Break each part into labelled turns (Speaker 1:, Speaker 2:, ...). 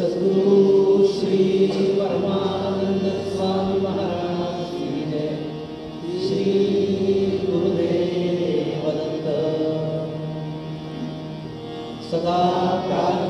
Speaker 1: सद्गुरु श्री परमानंद स्वामी महाराज की जय श्री गुरुदेव दत्त सदा प्राण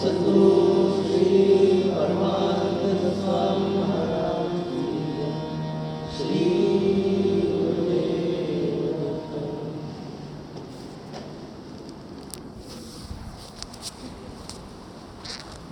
Speaker 1: सद्गुरु श्री